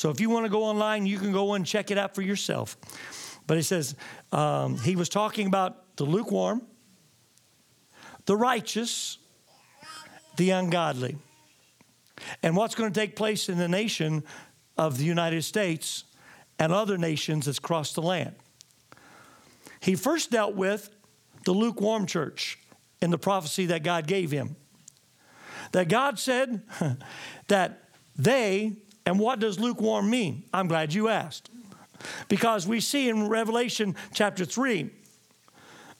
So if you want to go online, you can go and check it out for yourself. But he says um, he was talking about the lukewarm, the righteous, the ungodly. And what's going to take place in the nation of the United States and other nations that's crossed the land. He first dealt with the lukewarm church in the prophecy that God gave him. That God said that they, and what does lukewarm mean? I'm glad you asked. Because we see in Revelation chapter 3,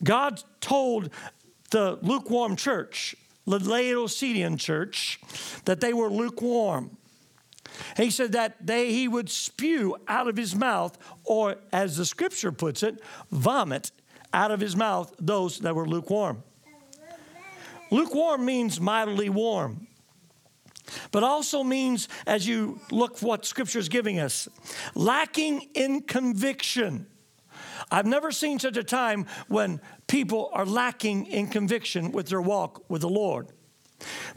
God told the lukewarm church, the Laodicean church, that they were lukewarm. He said that they, he would spew out of his mouth, or as the scripture puts it, vomit out of his mouth those that were lukewarm. Lukewarm means mildly warm, but also means, as you look what scripture is giving us, lacking in conviction. I've never seen such a time when people are lacking in conviction with their walk with the Lord.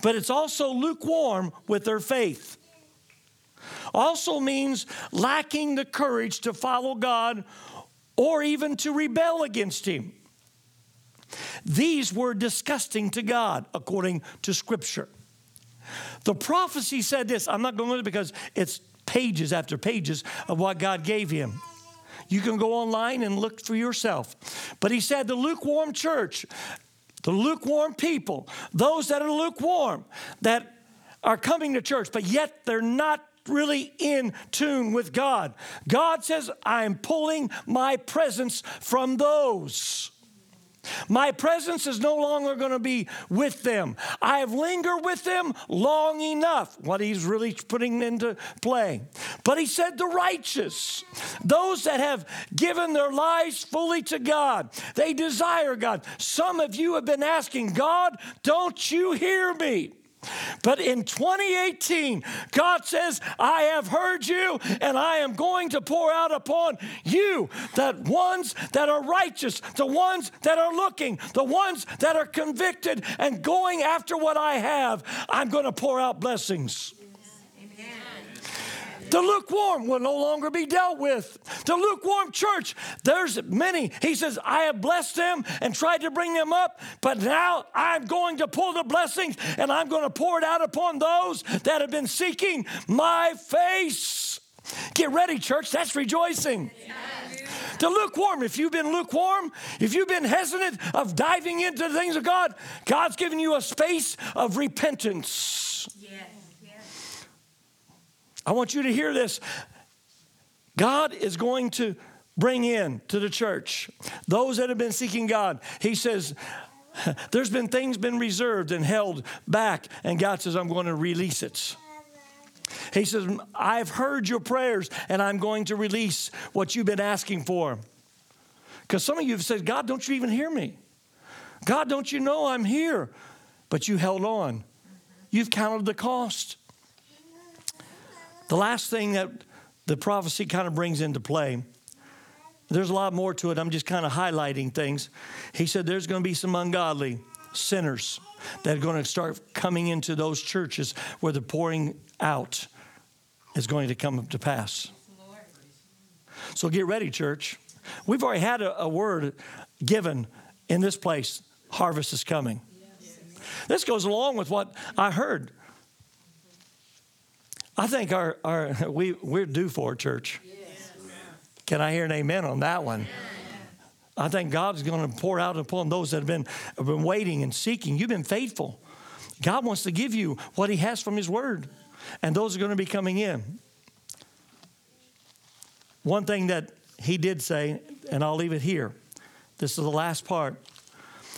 But it's also lukewarm with their faith. Also means lacking the courage to follow God or even to rebel against Him. These were disgusting to God, according to Scripture. The prophecy said this. I'm not going to because it's pages after pages of what God gave him. You can go online and look for yourself. But he said the lukewarm church, the lukewarm people, those that are lukewarm, that are coming to church, but yet they're not really in tune with God. God says, I'm pulling my presence from those. My presence is no longer going to be with them. I have lingered with them long enough, what he's really putting into play. But he said, the righteous, those that have given their lives fully to God, they desire God. Some of you have been asking, God, don't you hear me? But in 2018, God says, I have heard you and I am going to pour out upon you the ones that are righteous, the ones that are looking, the ones that are convicted and going after what I have. I'm going to pour out blessings. The lukewarm will no longer be dealt with. The lukewarm church, there's many. He says, I have blessed them and tried to bring them up, but now I'm going to pull the blessings and I'm going to pour it out upon those that have been seeking my face. Get ready, church. That's rejoicing. The lukewarm, if you've been lukewarm, if you've been hesitant of diving into the things of God, God's given you a space of repentance. I want you to hear this. God is going to bring in to the church those that have been seeking God. He says, there's been things been reserved and held back, and God says, I'm going to release it. He says, I've heard your prayers, and I'm going to release what you've been asking for. Because some of you have said, God, don't you even hear me? God, don't you know I'm here? But you held on. You've counted the cost. The last thing that the prophecy kind of brings into play, there's a lot more to it. I'm just kind of highlighting things. He said there's going to be some ungodly sinners that are going to start coming into those churches where the pouring out is going to come to pass. So get ready, church. We've already had a, a word given in this place harvest is coming. This goes along with what I heard I think our, our we, we're due for a church. Yes. Can I hear an amen on that one? I think God's going to pour out upon those that have been, have been waiting and seeking. You've been faithful. God wants to give you what He has from His Word, and those are going to be coming in. One thing that He did say, and I'll leave it here. This is the last part.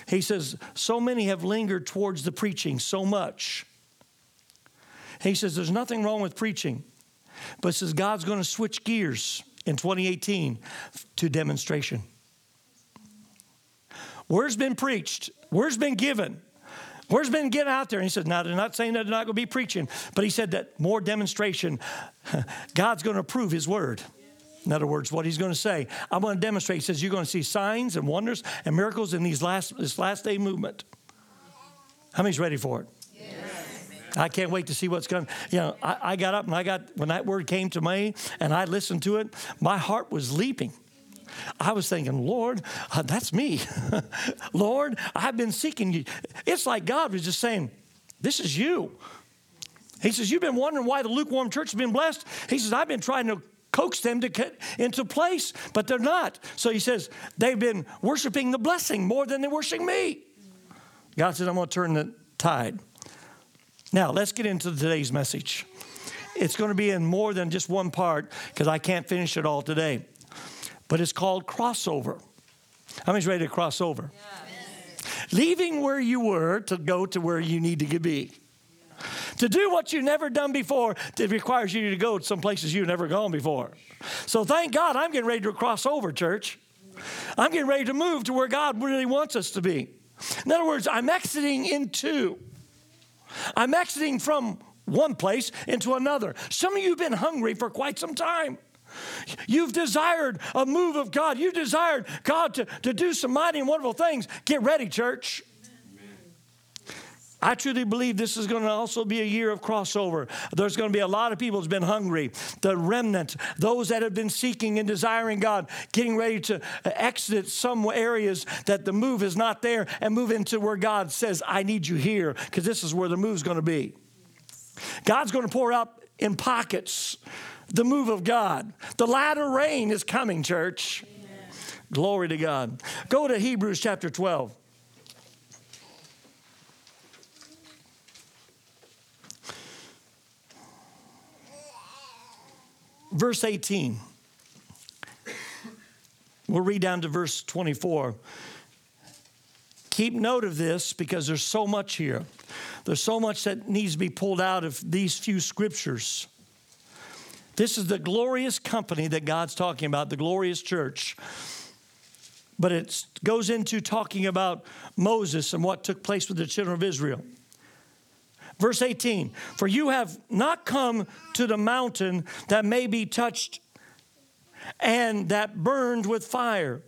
He says, So many have lingered towards the preaching so much he says there's nothing wrong with preaching, but says God's going to switch gears in 2018 to demonstration. Word's been preached, word's been given. Word's been getting out there. And he says, now they're not saying that they're not going to be preaching, but he said that more demonstration, God's going to prove his word. In other words, what he's going to say, I'm going to demonstrate. He says, You're going to see signs and wonders and miracles in these last, this last day movement. How many's ready for it? I can't wait to see what's coming. You know, I, I got up and I got when that word came to me and I listened to it, my heart was leaping. I was thinking, Lord, uh, that's me. Lord, I've been seeking you. It's like God was just saying, This is you. He says, You've been wondering why the lukewarm church has been blessed. He says, I've been trying to coax them to get into place, but they're not. So he says, They've been worshiping the blessing more than they're worshiping me. God said, I'm going to turn the tide. Now, let's get into today's message. It's going to be in more than just one part because I can't finish it all today. But it's called crossover. How many's ready to cross over? Yes. Leaving where you were to go to where you need to be. To do what you've never done before, it requires you to go to some places you've never gone before. So thank God I'm getting ready to cross over, church. I'm getting ready to move to where God really wants us to be. In other words, I'm exiting into. I'm exiting from one place into another. Some of you have been hungry for quite some time. You've desired a move of God. You've desired God to, to do some mighty and wonderful things. Get ready, church. I truly believe this is going to also be a year of crossover. There's going to be a lot of people who's been hungry. The remnant, those that have been seeking and desiring God, getting ready to uh, exit some areas that the move is not there and move into where God says, I need you here, because this is where the move is going to be. God's going to pour out in pockets the move of God. The latter rain is coming, church. Amen. Glory to God. Go to Hebrews chapter 12. Verse 18. We'll read down to verse 24. Keep note of this because there's so much here. There's so much that needs to be pulled out of these few scriptures. This is the glorious company that God's talking about, the glorious church. But it goes into talking about Moses and what took place with the children of Israel. Verse 18 For you have not come to the mountain that may be touched and that burned with fire,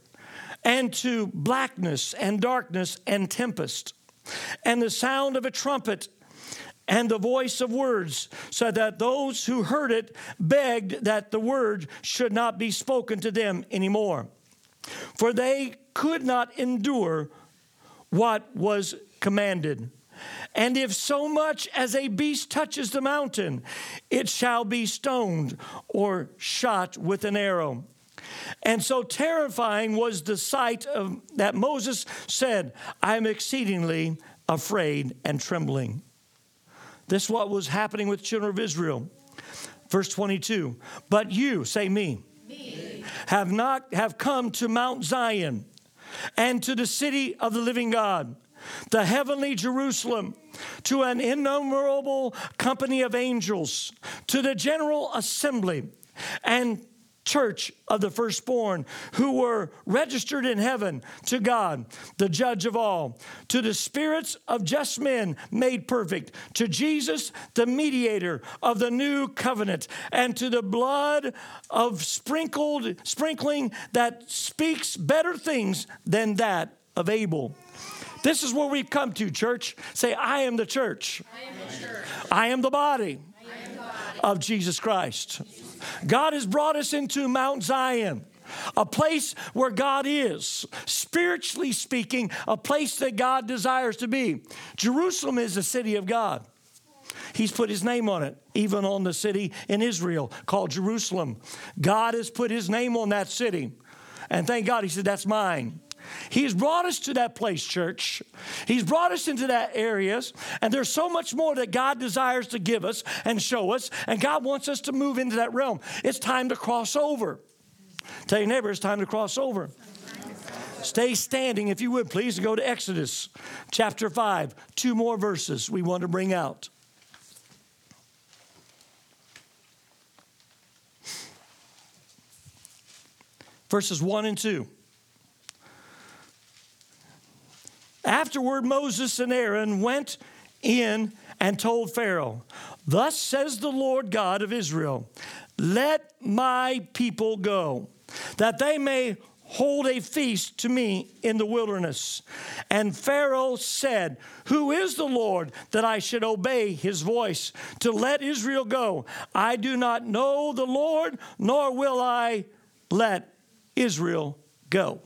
and to blackness and darkness and tempest, and the sound of a trumpet and the voice of words, so that those who heard it begged that the word should not be spoken to them anymore. For they could not endure what was commanded. And if so much as a beast touches the mountain, it shall be stoned or shot with an arrow. And so terrifying was the sight of that Moses said, I am exceedingly afraid and trembling. This is what was happening with children of Israel. Verse 22. But you, say me, me, have not have come to Mount Zion and to the city of the living God the heavenly Jerusalem, to an innumerable company of angels, to the general assembly, and church of the firstborn who were registered in heaven to God, the judge of all, to the spirits of just men made perfect, to Jesus, the mediator of the new covenant, and to the blood of sprinkled sprinkling that speaks better things than that of Abel. This is where we've come to, church. Say, I am the church. I am the, church. I am the body, of Jesus Christ. God has brought us into Mount Zion a place where God is, spiritually speaking, a place that God desires to be. Jerusalem is the city of God. He's put his name on it, even on the city in Israel called Jerusalem. God has put his name on that city. And thank God, he said, That's mine. He's brought us to that place, church. He's brought us into that areas, and there's so much more that God desires to give us and show us, and God wants us to move into that realm. It's time to cross over. Tell your neighbor, it's time to cross over. Stay standing, if you would, please, go to Exodus chapter 5. Two more verses we want to bring out. Verses 1 and 2. Afterward, Moses and Aaron went in and told Pharaoh, Thus says the Lord God of Israel, Let my people go, that they may hold a feast to me in the wilderness. And Pharaoh said, Who is the Lord that I should obey his voice to let Israel go? I do not know the Lord, nor will I let Israel go.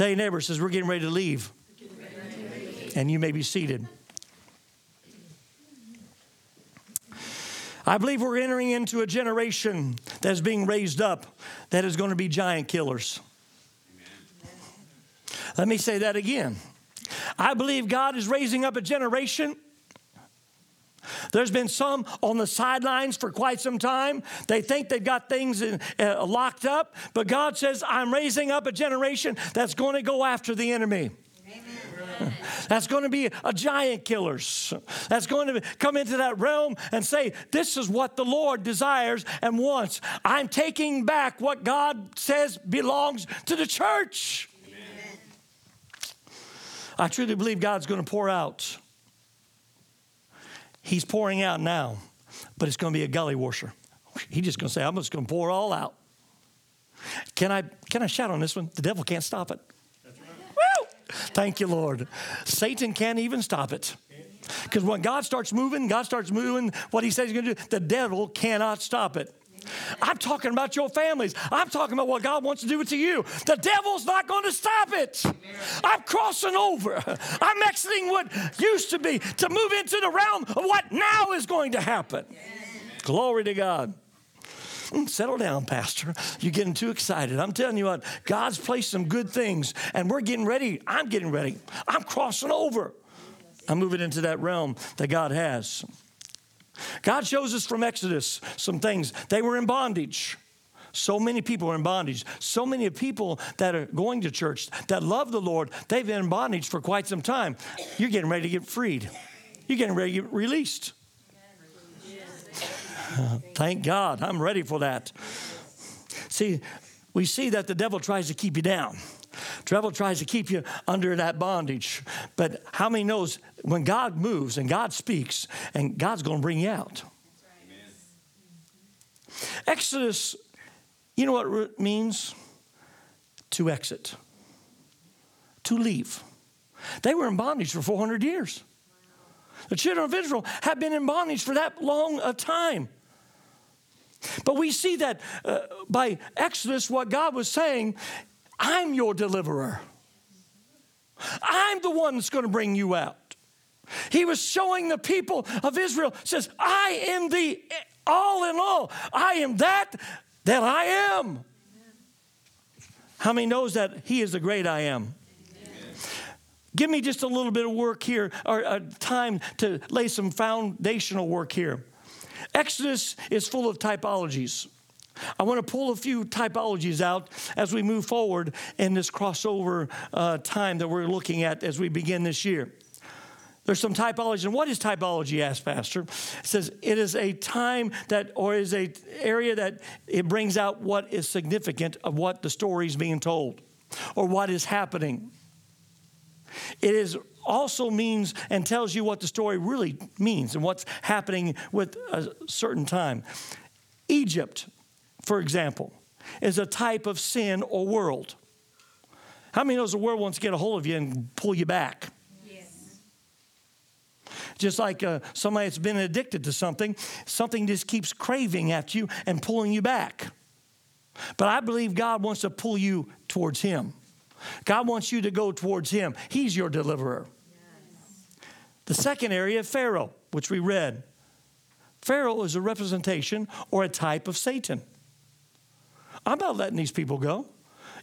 Tell your neighbor, says, We're getting ready to leave. And you may be seated. I believe we're entering into a generation that's being raised up that is going to be giant killers. Amen. Let me say that again. I believe God is raising up a generation. There's been some on the sidelines for quite some time. They think they've got things in, uh, locked up, but God says, I'm raising up a generation that's going to go after the enemy. That's going to be a giant killers. That's going to come into that realm and say, This is what the Lord desires and wants. I'm taking back what God says belongs to the church. Amen. I truly believe God's going to pour out. He's pouring out now, but it's going to be a gully washer. He's just going to say, I'm just going to pour all out. Can I, can I shout on this one? The devil can't stop it. Thank you, Lord. Satan can't even stop it. Because when God starts moving, God starts moving what he says he's going to do, the devil cannot stop it. I'm talking about your families. I'm talking about what God wants to do to you. The devil's not going to stop it. I'm crossing over. I'm exiting what used to be to move into the realm of what now is going to happen. Glory to God. Mm, settle down, Pastor. You're getting too excited. I'm telling you what, God's placed some good things, and we're getting ready. I'm getting ready. I'm crossing over. I'm moving into that realm that God has. God shows us from Exodus some things. They were in bondage. So many people are in bondage. So many people that are going to church that love the Lord, they've been in bondage for quite some time. You're getting ready to get freed. You're getting ready to get released. Thank God. I'm ready for that. See, we see that the devil tries to keep you down. Devil tries to keep you under that bondage. But how many knows when God moves and God speaks and God's going to bring you out? Exodus, you know what it means? To exit, to leave. They were in bondage for 400 years. The children of Israel have been in bondage for that long a time. But we see that uh, by Exodus, what God was saying, I'm your deliverer. I'm the one that's going to bring you out. He was showing the people of Israel, says, I am the all in all. I am that that I am. How many knows that he is the great I am? Give me just a little bit of work here, or uh, time to lay some foundational work here. Exodus is full of typologies. I want to pull a few typologies out as we move forward in this crossover uh, time that we're looking at as we begin this year. There's some typology. And what is typology, asked Pastor? It says it is a time that, or is a area that it brings out what is significant of what the story is being told or what is happening. It is also means and tells you what the story really means and what's happening with a certain time. Egypt, for example, is a type of sin or world. How many knows the world wants to get a hold of you and pull you back? Yes. Just like uh, somebody that's been addicted to something, something just keeps craving at you and pulling you back. But I believe God wants to pull you towards Him. God wants you to go towards Him. He's your deliverer. Yes. The second area, Pharaoh, which we read. Pharaoh is a representation or a type of Satan. I'm not letting these people go.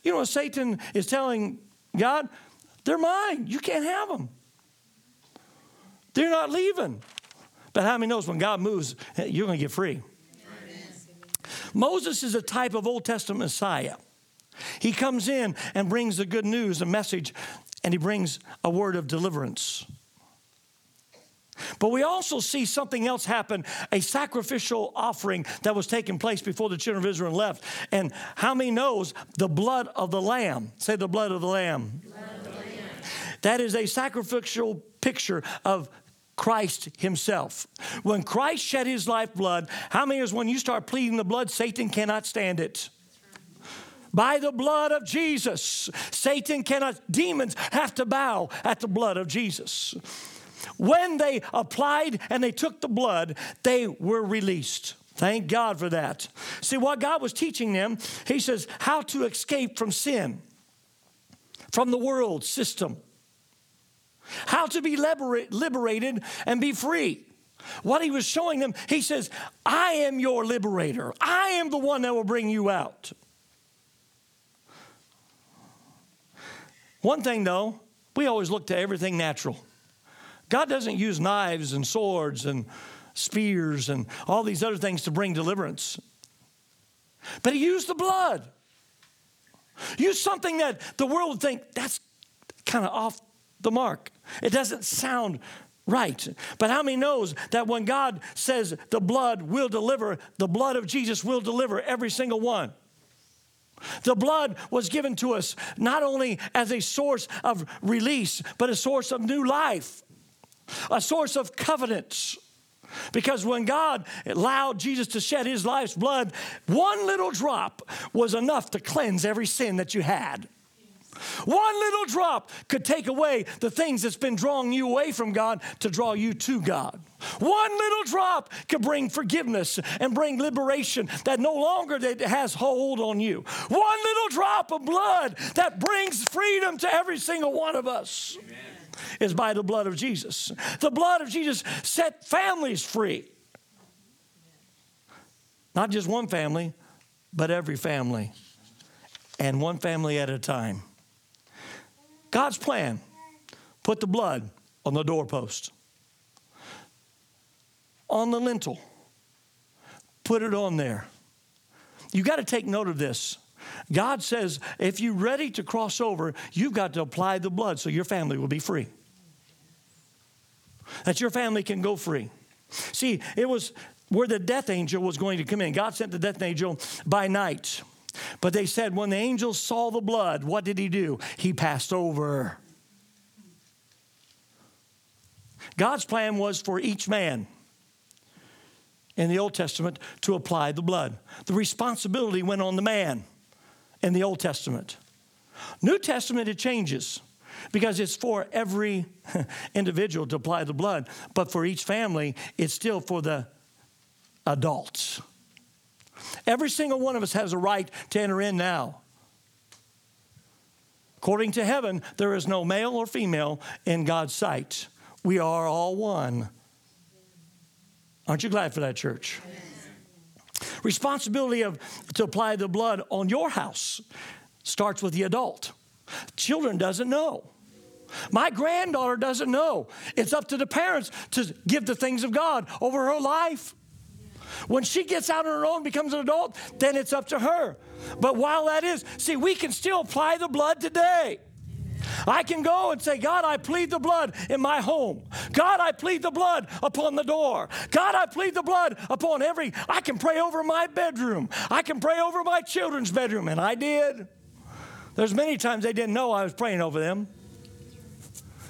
You know, Satan is telling God, they're mine. You can't have them. They're not leaving. But how many knows when God moves, eh, you're going to get free? Moses is a type of Old Testament Messiah. He comes in and brings the good news, a message, and he brings a word of deliverance. But we also see something else happen a sacrificial offering that was taking place before the children of Israel left. And how many knows the blood of the lamb? Say the blood of the lamb. That is a sacrificial picture of Christ Himself. When Christ shed His lifeblood, how many is when you start pleading the blood, Satan cannot stand it? By the blood of Jesus. Satan cannot, demons have to bow at the blood of Jesus. When they applied and they took the blood, they were released. Thank God for that. See, what God was teaching them, He says, how to escape from sin, from the world system, how to be liberated and be free. What He was showing them, He says, I am your liberator, I am the one that will bring you out. One thing though, we always look to everything natural. God doesn't use knives and swords and spears and all these other things to bring deliverance. But he used the blood. Use something that the world would think that's kind of off the mark. It doesn't sound right. But how many knows that when God says the blood will deliver, the blood of Jesus will deliver every single one? The blood was given to us not only as a source of release, but a source of new life, a source of covenants. Because when God allowed Jesus to shed his life's blood, one little drop was enough to cleanse every sin that you had. One little drop could take away the things that's been drawing you away from God to draw you to God. One little drop could bring forgiveness and bring liberation that no longer has hold on you. One little drop of blood that brings freedom to every single one of us. Amen is by the blood of Jesus. The blood of Jesus set families free. Not just one family, but every family, and one family at a time. God's plan put the blood on the doorpost, on the lintel, put it on there. You got to take note of this. God says, if you're ready to cross over, you've got to apply the blood so your family will be free. That your family can go free. See, it was where the death angel was going to come in. God sent the death angel by night. But they said when the angel saw the blood, what did he do? He passed over. God's plan was for each man in the Old Testament to apply the blood. The responsibility went on the man in the Old Testament. New Testament, it changes because it's for every individual to apply the blood, but for each family, it's still for the adults. Every single one of us has a right to enter in now. According to heaven, there is no male or female in God's sight. We are all one. Aren't you glad for that, church? Responsibility of to apply the blood on your house starts with the adult. Children doesn't know. My granddaughter doesn't know. It's up to the parents to give the things of God over her life. When she gets out on her own, becomes an adult, then it's up to her. But while that is, see, we can still apply the blood today. I can go and say, God, I plead the blood in my home. God, I plead the blood upon the door. God, I plead the blood upon every, I can pray over my bedroom. I can pray over my children's bedroom. And I did. There's many times they didn't know I was praying over them.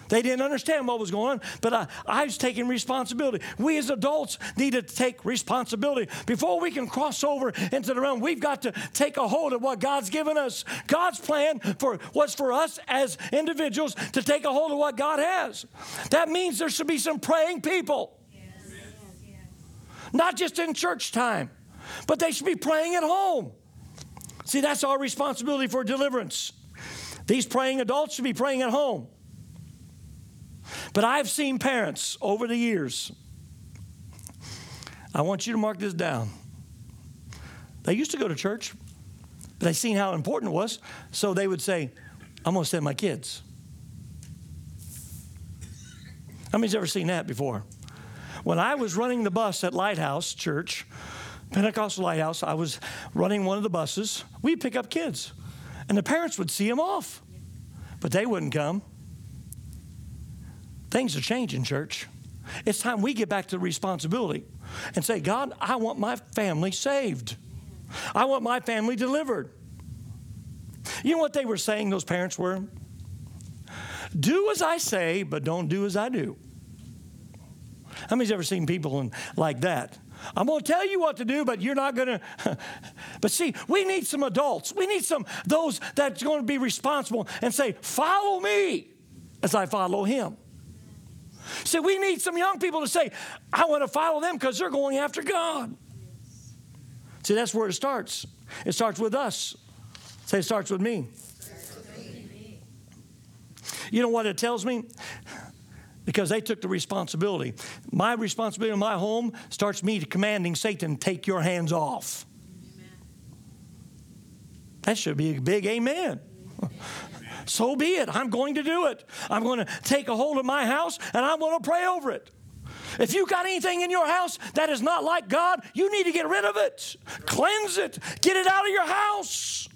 They didn't understand what was going on, but I, I was taking responsibility. We as adults need to take responsibility. Before we can cross over into the realm, we've got to take a hold of what God's given us. God's plan for was for us as individuals to take a hold of what God has. That means there should be some praying people. Not just in church time, but they should be praying at home. See, that's our responsibility for deliverance. These praying adults should be praying at home. But I've seen parents over the years. I want you to mark this down. They used to go to church, but they seen how important it was, so they would say, I'm going to send my kids. How many's ever seen that before? When I was running the bus at Lighthouse Church, Pentecostal Lighthouse, I was running one of the buses. We'd pick up kids, and the parents would see them off, but they wouldn't come. Things are changing, church. It's time we get back to the responsibility and say, God, I want my family saved. I want my family delivered. You know what they were saying, those parents were? Do as I say, but don't do as I do. How many's ever seen people in, like that? I'm going to tell you what to do, but you're not going to. but see, we need some adults. We need some those that's going to be responsible and say, "Follow me as I follow him." See, we need some young people to say, "I want to follow them because they're going after God." See, that's where it starts. It starts with us. Say, it starts with me. You know what it tells me? Because they took the responsibility. My responsibility in my home starts me commanding Satan, take your hands off. Amen. That should be a big amen. So be it. I'm going to do it. I'm going to take a hold of my house and I'm going to pray over it. If you've got anything in your house that is not like God, you need to get rid of it. Cleanse it. Get it out of your house.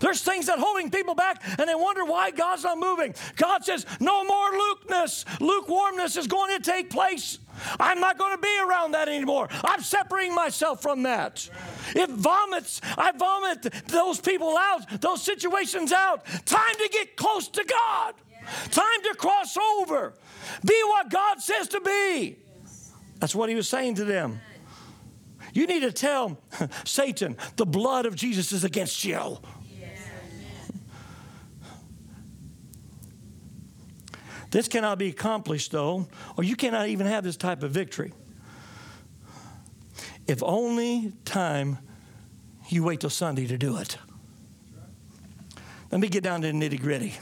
There's things that holding people back and they wonder why God's not moving. God says, no more lukewarmness. Lukewarmness is going to take place. I'm not going to be around that anymore. I'm separating myself from that. It vomits, I vomit those people out, those situations out. Time to get close to God. Time to cross over. Be what God says to be. That's what he was saying to them. You need to tell Satan, the blood of Jesus is against you. This cannot be accomplished, though, or you cannot even have this type of victory. If only time you wait till Sunday to do it. Let me get down to the nitty gritty.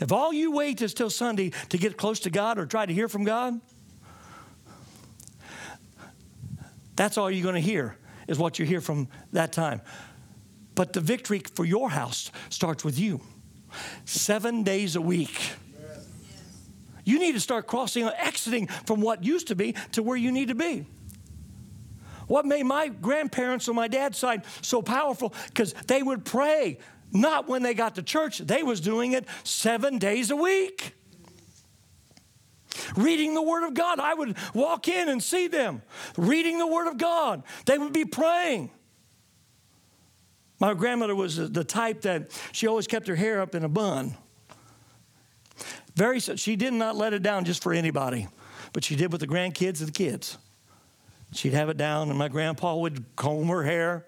If all you wait is till Sunday to get close to God or try to hear from God, that's all you're going to hear is what you hear from that time. But the victory for your house starts with you. Seven days a week. You need to start crossing, exiting from what used to be to where you need to be. What made my grandparents on my dad's side so powerful? Because they would pray, not when they got to church, they was doing it seven days a week. Reading the Word of God. I would walk in and see them reading the Word of God. They would be praying. My grandmother was the type that she always kept her hair up in a bun. Very, she did not let it down just for anybody, but she did with the grandkids and the kids. She'd have it down, and my grandpa would comb her hair.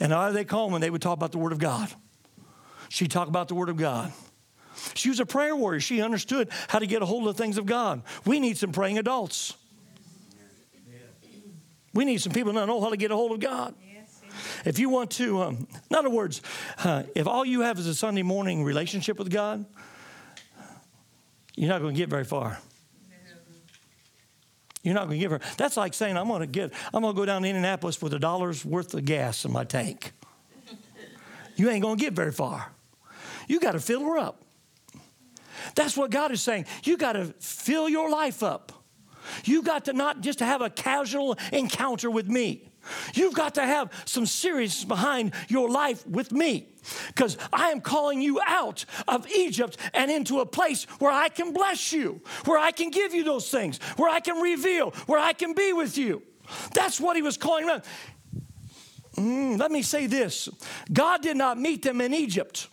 And how they comb, and they would talk about the Word of God. She'd talk about the Word of God. She was a prayer warrior. She understood how to get a hold of things of God. We need some praying adults. We need some people that know how to get a hold of God. If you want to, um, in other words, uh, if all you have is a Sunday morning relationship with God, you're not going to get very far. You're not going to get very. That's like saying I'm going to get. I'm going to go down to Indianapolis with a dollar's worth of gas in my tank. You ain't going to get very far. You got to fill her up. That's what God is saying. You got to fill your life up. You got to not just have a casual encounter with me. You've got to have some seriousness behind your life with me because I am calling you out of Egypt and into a place where I can bless you, where I can give you those things, where I can reveal, where I can be with you. That's what he was calling them. Mm, let me say this God did not meet them in Egypt.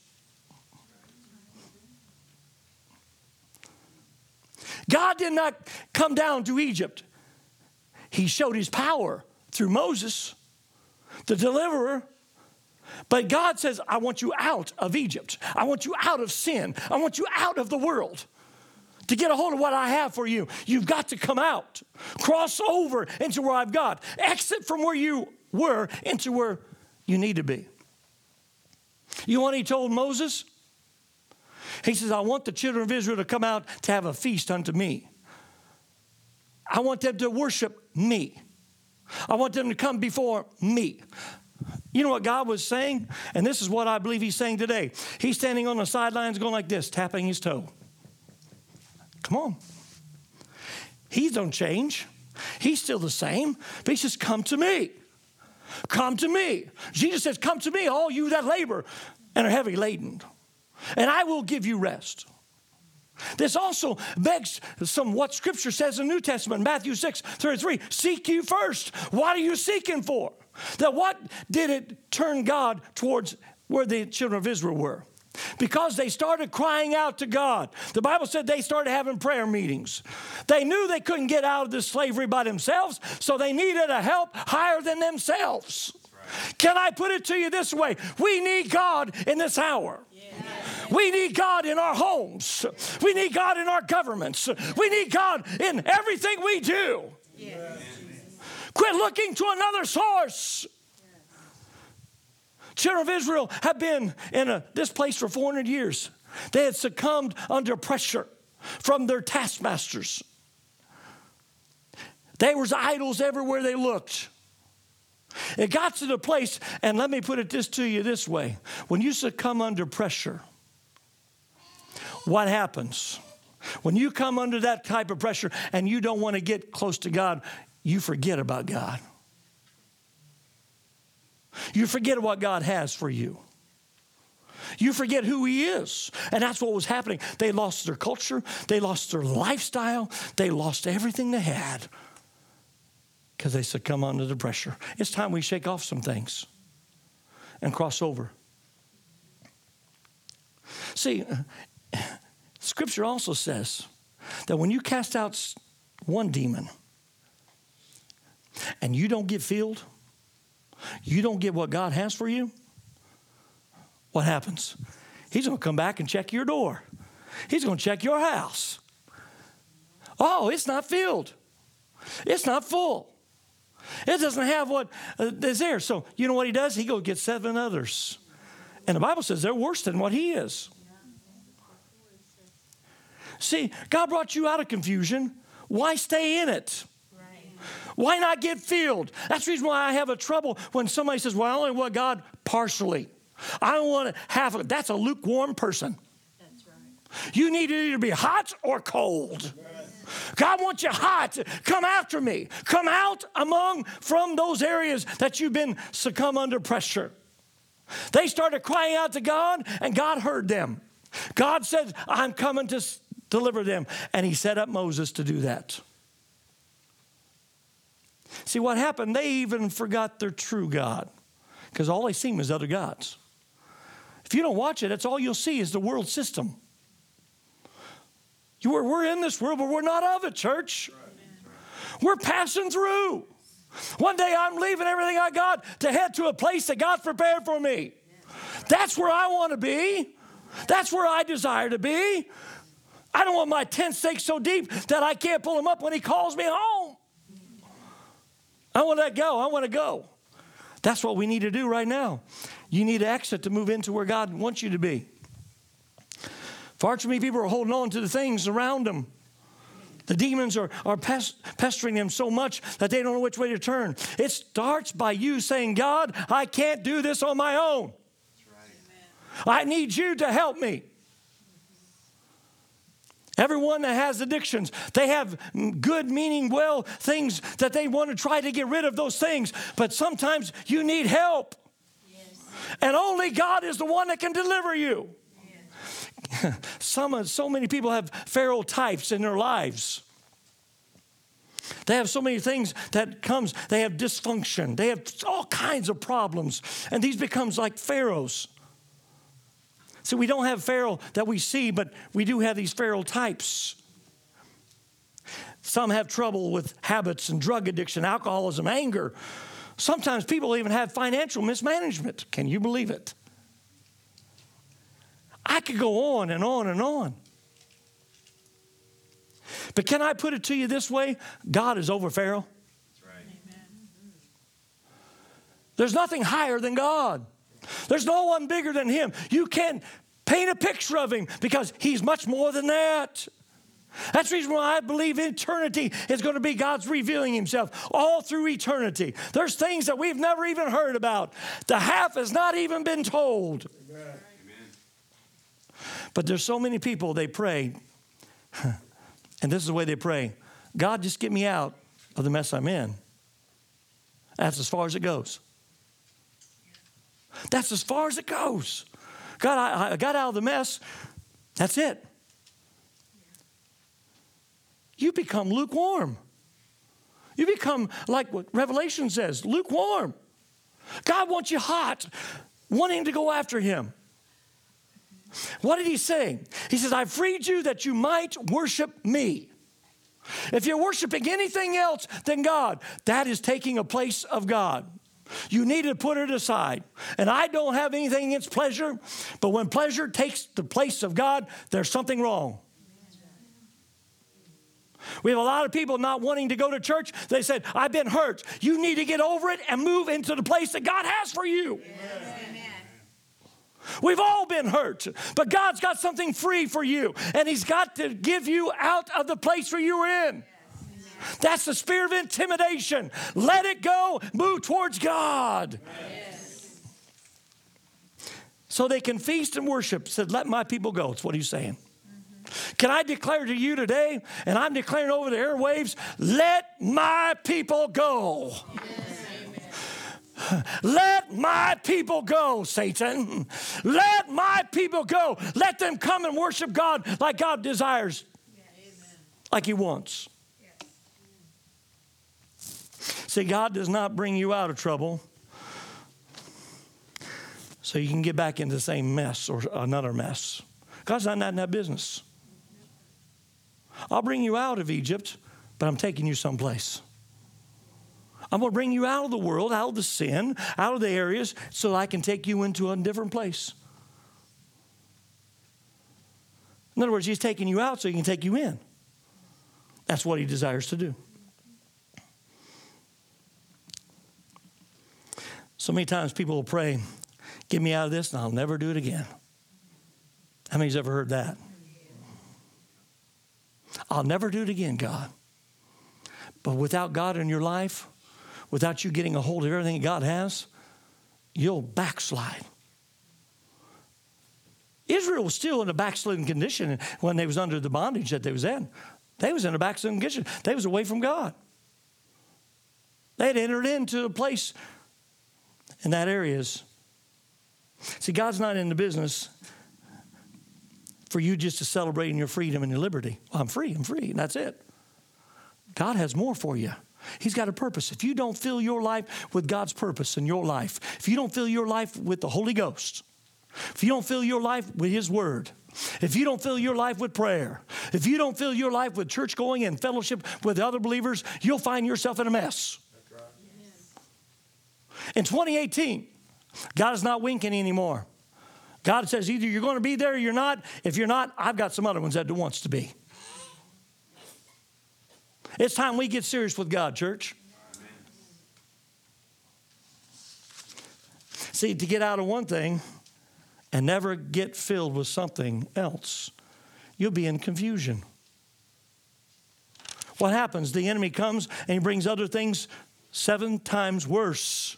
God did not come down to Egypt. He showed his power through Moses, the deliverer. But God says, I want you out of Egypt. I want you out of sin. I want you out of the world. To get a hold of what I have for you, you've got to come out, cross over into where I've got, exit from where you were into where you need to be. You know what he told Moses? He says, I want the children of Israel to come out to have a feast unto me. I want them to worship me. I want them to come before me. You know what God was saying? And this is what I believe He's saying today. He's standing on the sidelines going like this, tapping his toe. Come on. He don't change. He's still the same, but He says, Come to me. Come to me. Jesus says, Come to me, all you that labor and are heavy laden, and I will give you rest. This also begs some what Scripture says in the New Testament, Matthew 6 33. Seek you first. What are you seeking for? That what did it turn God towards where the children of Israel were? because they started crying out to God. The Bible said they started having prayer meetings. They knew they couldn't get out of this slavery by themselves, so they needed a help higher than themselves. Can I put it to you this way? We need God in this hour. We need God in our homes. We need God in our governments. We need God in everything we do. Yes. Quit looking to another source. Children of Israel have been in a, this place for 400 years. They had succumbed under pressure from their taskmasters. There was idols everywhere they looked. It got to the place, and let me put it this to you this way: when you succumb under pressure, what happens? When you come under that type of pressure and you don't want to get close to God, you forget about God. You forget what God has for you. You forget who He is. And that's what was happening. They lost their culture, they lost their lifestyle, they lost everything they had because they succumb under the pressure. It's time we shake off some things and cross over. See, Scripture also says that when you cast out one demon and you don't get filled, you don't get what God has for you, what happens? He's going to come back and check your door. He's going to check your house. Oh, it's not filled. It's not full. It doesn't have what uh, there. So, you know what he does? He goes get seven others. And the Bible says they're worse than what he is. See, God brought you out of confusion. Why stay in it? Why not get filled? That's the reason why I have a trouble when somebody says, Well, I only want God partially. I don't want to half of it. That's a lukewarm person. That's right. You need to either be hot or cold. God wants you hot. Come after me. Come out among from those areas that you've been succumb under pressure. They started crying out to God, and God heard them. God said, I'm coming to deliver them. And he set up Moses to do that. See what happened? They even forgot their true God because all they seen is other gods. If you don't watch it, that's all you'll see is the world system. You are, we're in this world, but we're not of it, church. We're passing through. One day I'm leaving everything I got to head to a place that God prepared for me. That's where I want to be. That's where I desire to be. I don't want my tent stakes so deep that I can't pull him up when he calls me home. I want to let go. I want to go. That's what we need to do right now. You need to exit to move into where God wants you to be. Far too many people are holding on to the things around them. The demons are, are pest, pestering them so much that they don't know which way to turn. It starts by you saying, God, I can't do this on my own. Right. I need you to help me. Everyone that has addictions, they have good, meaning, well things that they want to try to get rid of those things. But sometimes you need help. Yes. And only God is the one that can deliver you. Yes. Some, so many people have Pharaoh types in their lives. They have so many things that comes. They have dysfunction. They have all kinds of problems. And these becomes like pharaohs. So we don't have Pharaoh that we see, but we do have these Pharaoh types. Some have trouble with habits and drug addiction, alcoholism, anger. Sometimes people even have financial mismanagement. Can you believe it? I could go on and on and on. But can I put it to you this way? God is over Pharaoh. Right. There's nothing higher than God. There's no one bigger than him. You can't paint a picture of him because he's much more than that. That's the reason why I believe eternity is going to be God's revealing Himself all through eternity. There's things that we've never even heard about. The half has not even been told. Amen. But there's so many people, they pray, and this is the way they pray God, just get me out of the mess I'm in. That's as far as it goes. That's as far as it goes. God, I, I got out of the mess. That's it. You become lukewarm. You become like what Revelation says lukewarm. God wants you hot, wanting to go after Him. What did he say? He says, I freed you that you might worship me. If you're worshiping anything else than God, that is taking a place of God. You need to put it aside. And I don't have anything against pleasure, but when pleasure takes the place of God, there's something wrong. We have a lot of people not wanting to go to church. They said, I've been hurt. You need to get over it and move into the place that God has for you. We've all been hurt, but God's got something free for you, and He's got to give you out of the place where you were in. That's the spirit of intimidation. Let it go, move towards God. So they can feast and worship. Said, Let my people go. That's what he's saying. Mm-hmm. Can I declare to you today, and I'm declaring over the airwaves, let my people go. Let my people go, Satan. Let my people go. Let them come and worship God like God desires, like He wants. See, God does not bring you out of trouble so you can get back into the same mess or another mess. God's not in that business. I'll bring you out of Egypt, but I'm taking you someplace. I'm going to bring you out of the world, out of the sin, out of the areas, so I can take you into a different place. In other words, He's taking you out so He can take you in. That's what He desires to do. So many times people will pray, Get me out of this, and I'll never do it again. How many's ever heard that? I'll never do it again, God. But without God in your life, without you getting a hold of everything God has, you'll backslide. Israel was still in a backslidden condition when they was under the bondage that they was in. They was in a backslidden condition. They was away from God. They had entered into a place in that areas. See, God's not in the business for you just to celebrate in your freedom and your liberty. Well, I'm free, I'm free, and that's it. God has more for you. He's got a purpose. If you don't fill your life with God's purpose in your life, if you don't fill your life with the Holy Ghost, if you don't fill your life with His Word, if you don't fill your life with prayer, if you don't fill your life with church going and fellowship with other believers, you'll find yourself in a mess. In 2018, God is not winking anymore. God says either you're going to be there or you're not. If you're not, I've got some other ones that wants to be. It's time we get serious with God, church. See, to get out of one thing and never get filled with something else, you'll be in confusion. What happens? The enemy comes and he brings other things seven times worse.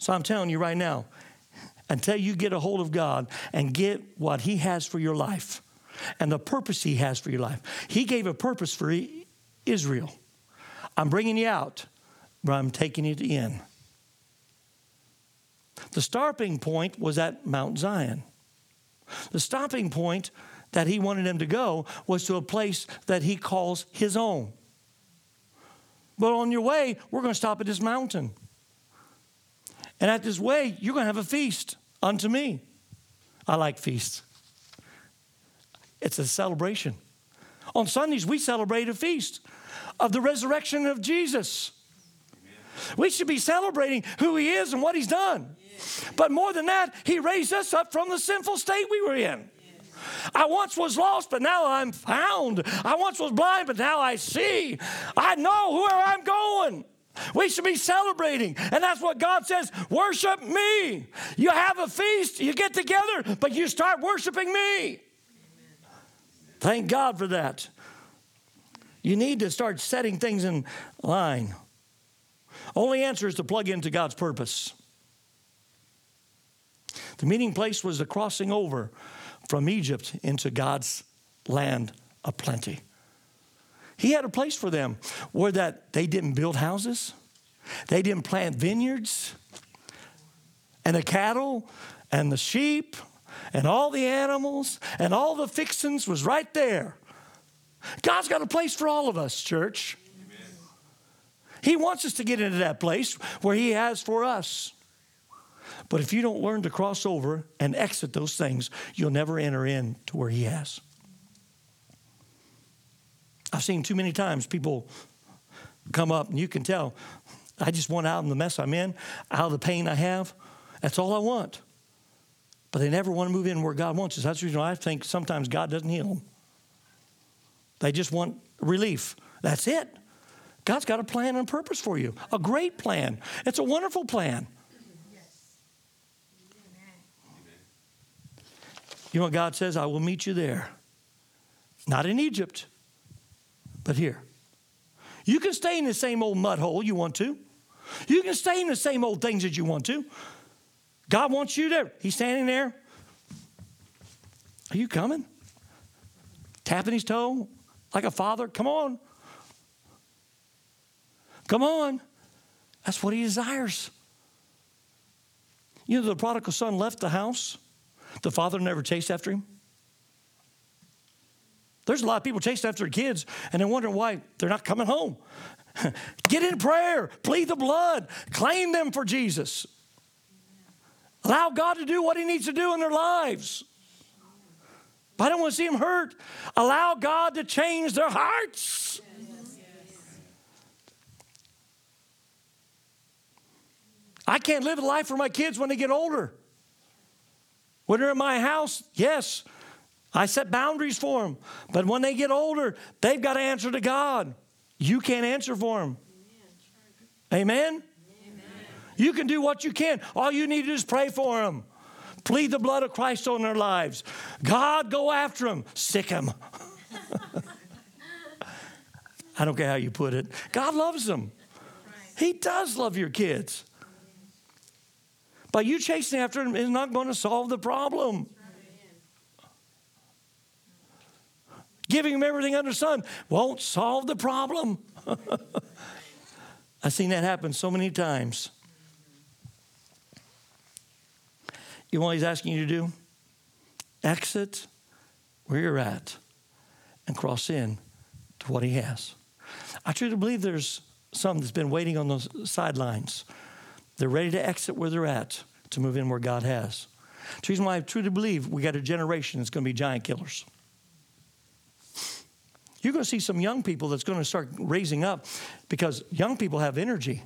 So I'm telling you right now, until you get a hold of God and get what He has for your life and the purpose He has for your life, He gave a purpose for Israel. I'm bringing you out, but I'm taking you in. The starting point was at Mount Zion. The stopping point that he wanted them to go was to a place that he calls his own. But on your way, we're going to stop at this mountain. And at this way, you're going to have a feast unto me. I like feasts, it's a celebration. On Sundays, we celebrate a feast of the resurrection of Jesus. We should be celebrating who he is and what he's done. But more than that, he raised us up from the sinful state we were in. I once was lost, but now I'm found. I once was blind, but now I see. I know where I'm going. We should be celebrating. And that's what God says worship me. You have a feast, you get together, but you start worshiping me. Thank God for that. You need to start setting things in line. Only answer is to plug into God's purpose. The meeting place was the crossing over from Egypt into God's land of plenty. He had a place for them where that they didn't build houses, they didn't plant vineyards, and the cattle and the sheep and all the animals and all the fixings was right there. God's got a place for all of us, church. Amen. He wants us to get into that place where He has for us. But if you don't learn to cross over and exit those things, you'll never enter in to where He has. I've seen too many times people come up and you can tell, I just want out of the mess I'm in, out of the pain I have. That's all I want. But they never want to move in where God wants us. That's the reason why I think sometimes God doesn't heal them. They just want relief. That's it. God's got a plan and purpose for you, a great plan. It's a wonderful plan. You know what God says? I will meet you there. Not in Egypt, but here. You can stay in the same old mud hole you want to. You can stay in the same old things that you want to. God wants you there. He's standing there. Are you coming? Tapping his toe like a father. Come on. Come on. That's what he desires. You know, the prodigal son left the house. The father never chased after him. There's a lot of people chasing after their kids and they're wondering why they're not coming home. Get in prayer, plead the blood, claim them for Jesus. Allow God to do what He needs to do in their lives. But I don't want to see them hurt. Allow God to change their hearts. I can't live a life for my kids when they get older. When they're in my house, yes, I set boundaries for them. But when they get older, they've got to answer to God. You can't answer for them. Amen? Amen? You can do what you can. All you need to do is pray for them. Plead the blood of Christ on their lives. God, go after them. Sick them. I don't care how you put it. God loves them. He does love your kids. But you chasing after them is not going to solve the problem. Giving them everything under the sun won't solve the problem. I've seen that happen so many times. You know what he's asking you to do? Exit where you're at and cross in to what he has. I truly believe there's some that's been waiting on those sidelines. They're ready to exit where they're at to move in where God has. The reason why I truly believe we got a generation that's going to be giant killers. You're going to see some young people that's going to start raising up because young people have energy.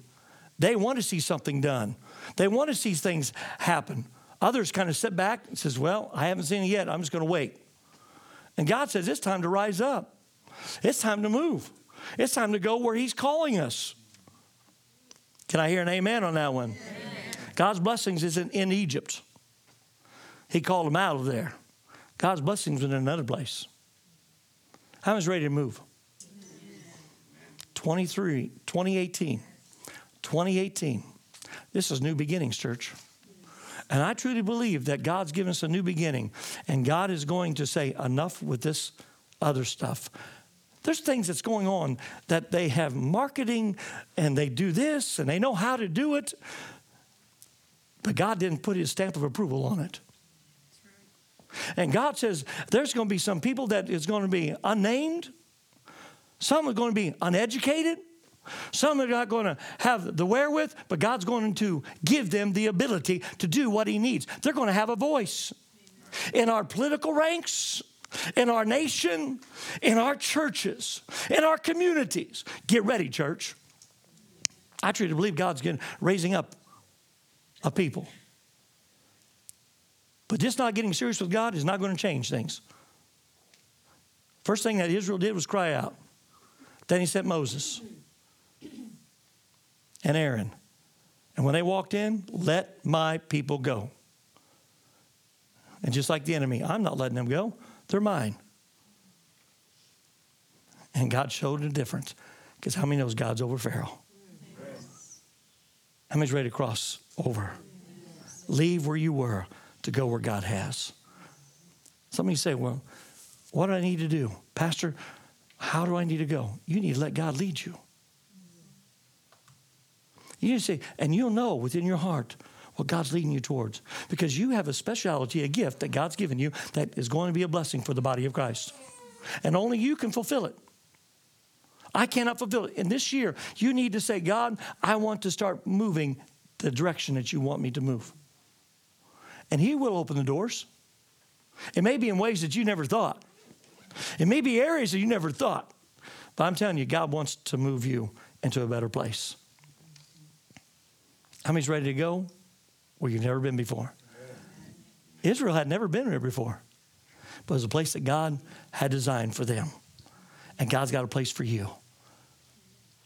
They want to see something done. They want to see things happen. Others kind of sit back and says, "Well, I haven't seen it yet. I'm just going to wait." And God says, "It's time to rise up. It's time to move. It's time to go where He's calling us." Can I hear an amen on that one? Amen. God's blessings isn't in Egypt. He called them out of there. God's blessings in another place. How is ready to move? 23, 2018. 2018. This is new beginnings, church. And I truly believe that God's given us a new beginning, and God is going to say, enough with this other stuff. There's things that's going on that they have marketing and they do this and they know how to do it, but God didn't put his stamp of approval on it. And God says there's going to be some people that is going to be unnamed, some are going to be uneducated, some are not going to have the wherewith, but God's going to give them the ability to do what He needs. They're going to have a voice in our political ranks. In our nation, in our churches, in our communities. Get ready, church. I truly believe God's getting, raising up a people. But just not getting serious with God is not going to change things. First thing that Israel did was cry out. Then he sent Moses and Aaron. And when they walked in, let my people go. And just like the enemy, I'm not letting them go, they're mine. And God showed a difference. Because how many knows God's over Pharaoh? How many's ready to cross over? Leave where you were to go where God has. Somebody say, Well, what do I need to do? Pastor, how do I need to go? You need to let God lead you. You need to say, and you'll know within your heart what God's leading you towards because you have a specialty, a gift that God's given you that is going to be a blessing for the body of Christ. And only you can fulfill it. I cannot fulfill it. In this year, you need to say, God, I want to start moving the direction that you want me to move. And He will open the doors. It may be in ways that you never thought, it may be areas that you never thought. But I'm telling you, God wants to move you into a better place. How many's ready to go where you've never been before? Israel had never been there before, but it was a place that God had designed for them. And God's got a place for you.